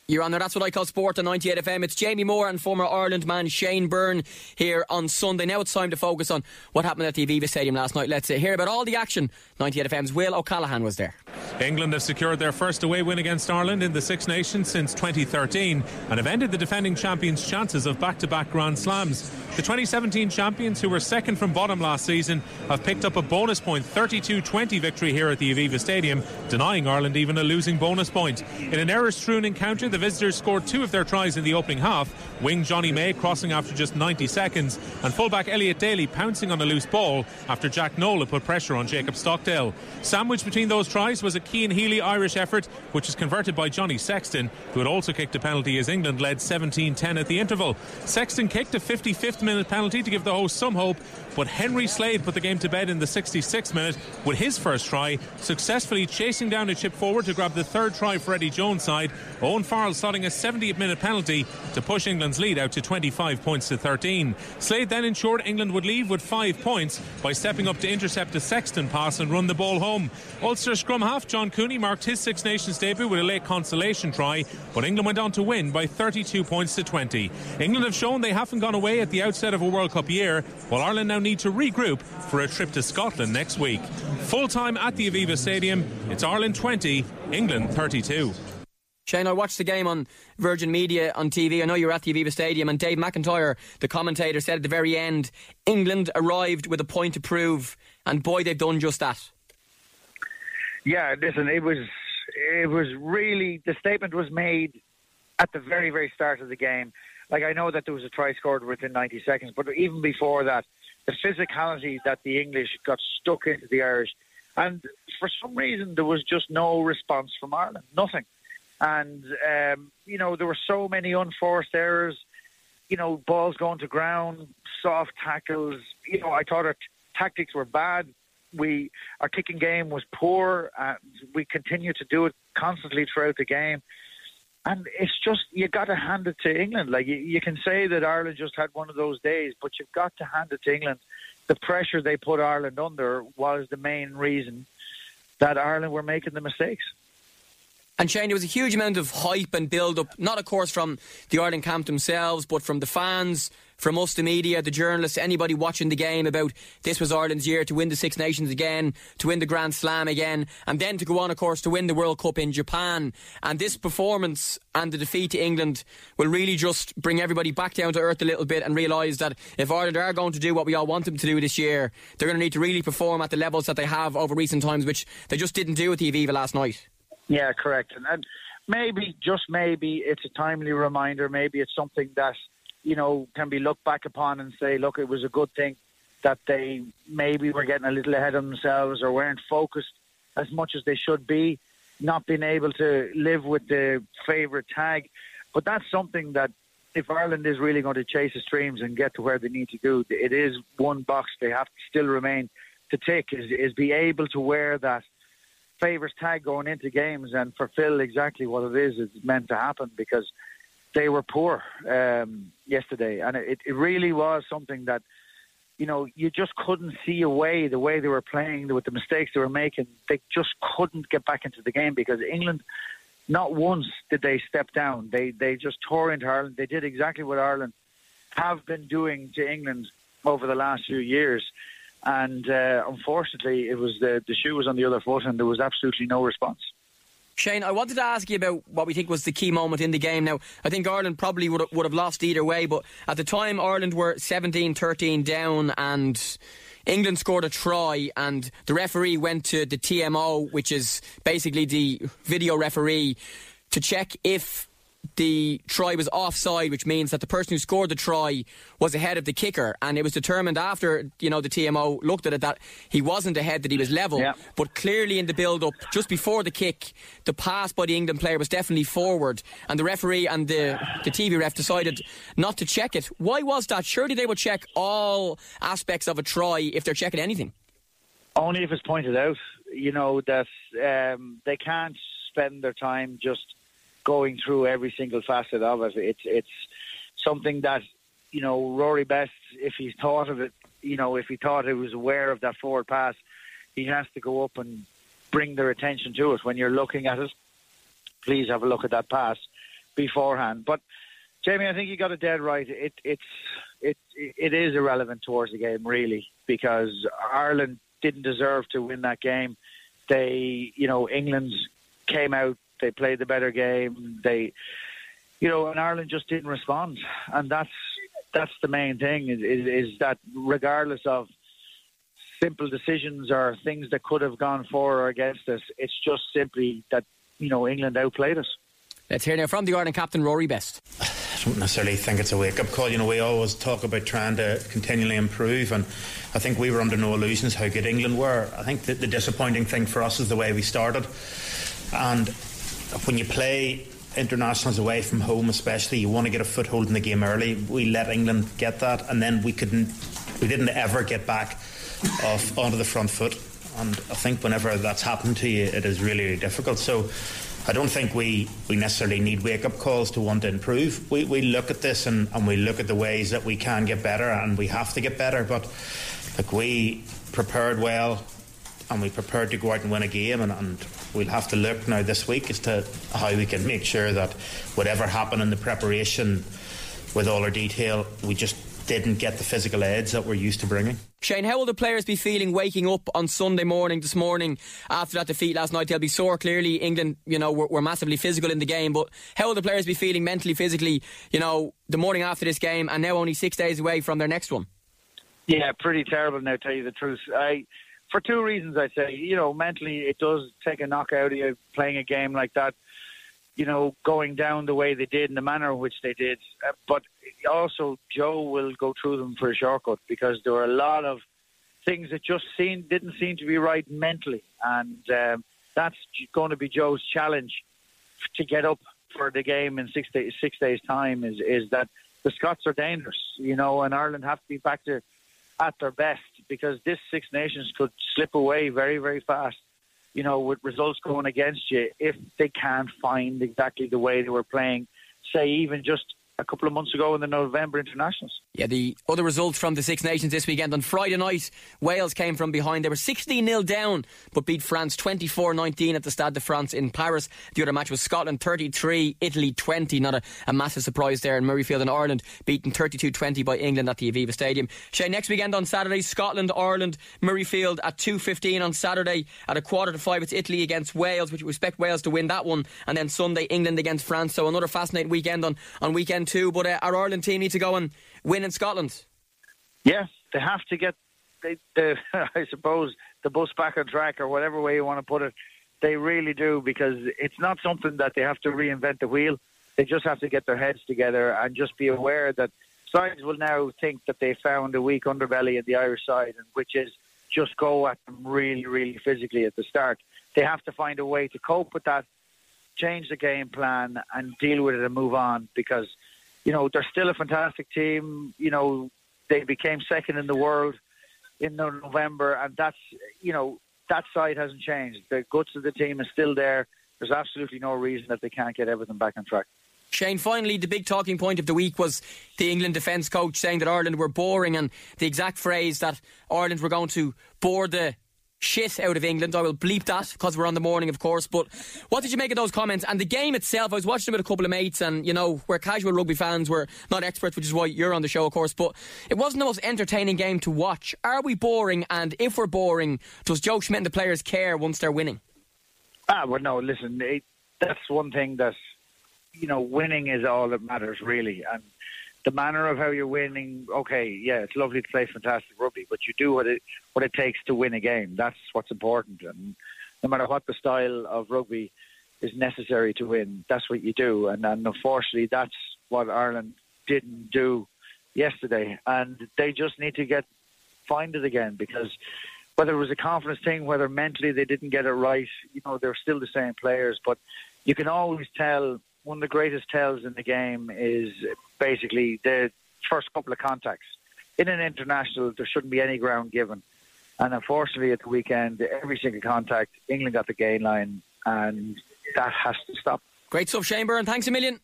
You're on there. That's what I call sport on 98 FM. It's Jamie Moore and former Ireland man Shane Byrne here on Sunday. Now it's time to focus on what happened at the Aviva Stadium last night. Let's hear about all the action. 98 FM's Will O'Callaghan was there. England have secured their first away win against Ireland in the Six Nations since 2013 and have ended the defending champions' chances of back to back Grand Slams. The 2017 champions, who were second from bottom last season, have picked up a bonus point 32 20 victory here at the Aviva Stadium, denying Ireland even a losing bonus point. In an error strewn encounter, the visitors scored two of their tries in the opening half. Wing Jonny May crossing after just 90 seconds, and fullback Elliot Daly pouncing on a loose ball after Jack Nowell put pressure on Jacob Stockdale. Sandwiched between those tries was a Cian Healy Irish effort, which was converted by Johnny Sexton, who had also kicked a penalty as England led 17 10 at the interval. Sexton kicked a 55th minute penalty to give the hosts some hope, but Henry Slade put the game to bed in the 66th minute with his first try, successfully chasing down a chip forward to grab the third try for Eddie Jones' side. Owen Farrell slotting a 70th minute penalty to push England's lead out to 25 points to 13. Slade then ensured England would leave with five points by stepping up to intercept a Sexton pass and run the ball home. Ulster scrum half John Cooney marked his Six Nations debut with a late consolation try, but England went on to win by 32 points to 20. England have shown they haven't gone away at the outset of a World Cup year, while Ireland now need to regroup for a trip to Scotland next week. Full time at the Aviva Stadium, it's Ireland 20, England 32. Shane, I watched the game on Virgin Media on TV. I know you were at the Aviva Stadium, and Dave McIntyre, the commentator, said at the very end, England arrived with a point to prove, and boy, they've done just that. Yeah, listen, it was it was really the statement was made at the very very start of the game. Like I know that there was a try scored within 90 seconds, but even before that, the physicality that the English got stuck into the Irish, and for some reason there was just no response from Ireland, nothing. And um, you know there were so many unforced errors, you know balls going to ground, soft tackles. You know I thought our t- tactics were bad. We our kicking game was poor, and we continued to do it constantly throughout the game and it's just you got to hand it to England. Like you, you, can say that Ireland just had one of those days, but you've got to hand it to England. The pressure they put Ireland under was the main reason that Ireland were making the mistakes. And Shane, there was a huge amount of hype and build up, not of course from the Ireland camp themselves, but from the fans, from us, the media, the journalists, anybody watching the game about this was Ireland's year to win the Six Nations again, to win the Grand Slam again, and then to go on, of course, to win the World Cup in Japan. And this performance and the defeat to England will really just bring everybody back down to earth a little bit and realise that if Ireland are going to do what we all want them to do this year, they're going to need to really perform at the levels that they have over recent times, which they just didn't do at the Aviva last night. Yeah, correct. And, and maybe, just maybe, it's a timely reminder. Maybe it's something that, you know, can be looked back upon and say, look, it was a good thing that they maybe were getting a little ahead of themselves or weren't focused as much as they should be, not being able to live with the favourite tag. But that's something that if Ireland is really going to chase the streams and get to where they need to do, it is one box they have to still remain to tick is, is be able to wear that favourites tag going into games and fulfil exactly what it is it's meant to happen because they were poor um, yesterday, and it, it really was something that you know you just couldn't see a way the way they were playing with the mistakes they were making. They just couldn't get back into the game because England. Not once did they step down. They they just tore into Ireland. They did exactly what Ireland have been doing to England over the last few years and uh, unfortunately, it was the the shoe was on the other foot, and there was absolutely no response. Shane, I wanted to ask you about what we think was the key moment in the game. Now, I think Ireland probably would have, would have lost either way, but at the time, Ireland were 17 13 down, and England scored a try, and the referee went to the TMO, which is basically the video referee, to check if the try was offside, which means that the person who scored the try was ahead of the kicker, and it was determined after you know the TMO looked at it that he wasn't ahead, that he was level. Yeah. But clearly in the build-up, just before the kick, the pass by the England player was definitely forward, and the referee and the the TV ref decided not to check it. Why was that? Surely they would check all aspects of a try if they're checking anything. Only if it's pointed out, you know that um, they can't spend their time just going through every single facet of it. It's it's something that you know Rory Best, if he thought of it, you know, if he thought he was aware of that forward pass, he has to go up and bring their attention to it when you're looking at it. Please have a look at that pass beforehand. But Jamie, I think you got it dead right. It it's it it is irrelevant towards the game really because Ireland didn't deserve to win that game. They, you know, England came out they played the better game. They, you know, and Ireland just didn't respond, and that's that's the main thing. Is, is, is that regardless of simple decisions or things that could have gone for or against us, it's just simply that you know England outplayed us. Let's hear now from the Ireland captain Rory Best. I don't necessarily think it's a wake up call. You know, we always talk about trying to continually improve, and I think we were under no illusions how good England were. I think that the disappointing thing for us is the way we started, and when you play internationals away from home, especially, you want to get a foothold in the game early. We let England get that, and then we couldn't, we didn't ever get back off onto the front foot. And I think whenever that's happened to you, it is really, really difficult. So. I don't think we, we necessarily need wake up calls to want to improve. We, we look at this and, and we look at the ways that we can get better and we have to get better. But like we prepared well and we prepared to go out and win a game and, and we'll have to look now this week as to how we can make sure that whatever happened in the preparation with all our detail, we just didn't get the physical edge that we're used to bringing. Shane, how will the players be feeling waking up on Sunday morning, this morning, after that defeat last night? They'll be sore. Clearly, England, you know, were, were, massively physical in the game. But how will the players be feeling mentally, physically, you know, the morning after this game, and now only six days away from their next one? Yeah, pretty terrible. Now, tell you the truth, I for two reasons, I'd say. You know, mentally, it does take a knock out of you playing a game like that. You know, going down the way they did in the manner in which they did. Uh, but also, Joe will go through them for a shortcut because there were a lot of things that just seemed didn't seem to be right mentally, and um, that's going to be Joe's challenge to get up for the game in six days. Six days time is is that the Scots are dangerous, you know, and Ireland have to be back to at their best because this Six Nations could slip away very, very fast, you know, with results going against you if they can't find exactly the way they were playing, say, even just a couple of months ago in the November internationals. Yeah, the other results from the Six Nations this weekend on Friday night, Wales came from behind. They were 16 0 down, but beat France 24 19 at the Stade de France in Paris. The other match was Scotland 33, Italy 20. Not a, a massive surprise there in Murrayfield and Ireland, beaten 32 20 by England at the Aviva Stadium. Shane, next weekend on Saturday, Scotland, Ireland, Murrayfield at 2.15 on Saturday. At a quarter to five, it's Italy against Wales, which we expect Wales to win that one. And then Sunday, England against France. So another fascinating weekend on, on weekend two. But uh, our Ireland team need to go and win in Scotland. Yeah, they have to get, they, they, (laughs) I suppose, the bus back on track or whatever way you want to put it. They really do because it's not something that they have to reinvent the wheel. They just have to get their heads together and just be aware that sides will now think that they found a weak underbelly in the Irish side, which is just go at them really, really physically at the start. They have to find a way to cope with that, change the game plan, and deal with it and move on because you know, they're still a fantastic team. You know, they became second in the world in November, and that's, you know, that side hasn't changed. The guts of the team is still there. There's absolutely no reason that they can't get everything back on track. Shane, finally, the big talking point of the week was the England defence coach saying that Ireland were boring, and the exact phrase that Ireland were going to bore the shit out of England. I will bleep that because we're on the morning, of course. But what did you make of those comments? And the game itself, I was watching it with a couple of mates, and you know, we're casual rugby fans, we're not experts, which is why you're on the show, of course. But it wasn't the most entertaining game to watch. Are we boring? And if we're boring, does Joe Schmidt and the players care once they're winning? Ah, well, no. Listen, it, that's one thing that you know, winning is all that matters, really, and the manner of how you're winning, okay, yeah, it's lovely to play fantastic rugby, but you do what it what it takes to win a game. That's what's important, and no matter what the style of rugby is necessary to win, that's what you do. And, and unfortunately, that's what Ireland didn't do yesterday, and they just need to get find it again because whether it was a confidence thing, whether mentally they didn't get it right, you know, they're still the same players, but you can always tell one of the greatest tells in the game is basically the first couple of contacts. In an international, there shouldn't be any ground given. And unfortunately, at the weekend, every single contact, England got the gain line, and that has to stop. Great stuff, Shane Byrne. Thanks a million.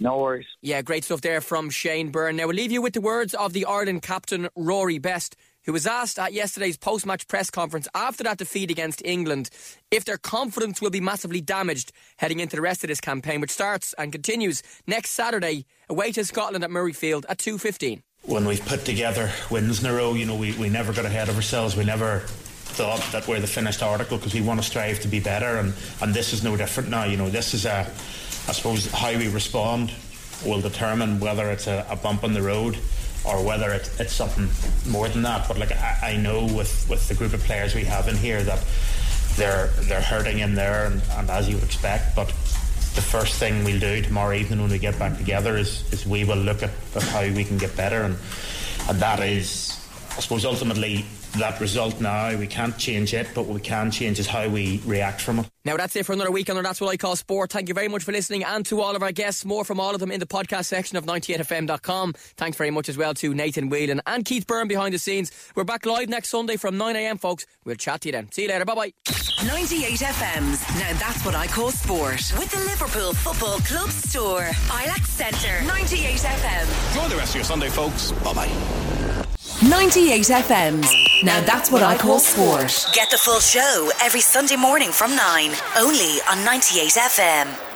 No worries. Yeah, great stuff there from Shane Byrne. Now, we'll leave you with the words of the Ireland captain, Rory Best, who was asked at yesterday's post match press conference after that defeat against England if their confidence will be massively damaged heading into the rest of this campaign, which starts and continues next Saturday away to Scotland at Murrayfield at 2.15. When we've put together wins in a row, you know, we, we never got ahead of ourselves. We never thought that we're the finished article because we want to strive to be better and, and this is no different now. You know, this is a, I suppose, how we respond will determine whether it's a, a bump in the road or whether it, it's something more than that. But like I, I, know with, with the group of players we have in here that they're they're hurting in there, and, and as you would expect. But the first thing we'll do tomorrow evening when we get back together is, is we will look at, at how we can get better, and and that is, I suppose, ultimately that result now. We can't change it, but what we can change is how we react from it. Now that's it for another week on That's What I Call Sport. Thank you very much for listening and to all of our guests. More from all of them in the podcast section of 98fm.com. Thanks very much as well to Nathan Whelan and Keith Byrne behind the scenes. We're back live next Sunday from 9am, folks. We'll chat to you then. See you later. Bye bye. 98FM's Now That's What I Call Sport with the Liverpool Football Club store. Ilac Centre. 98FM. Enjoy the rest of your Sunday, folks. Bye bye. 98 FM's. Now that's what I call sport. Get the full show every Sunday morning from 9, only on 98 FM.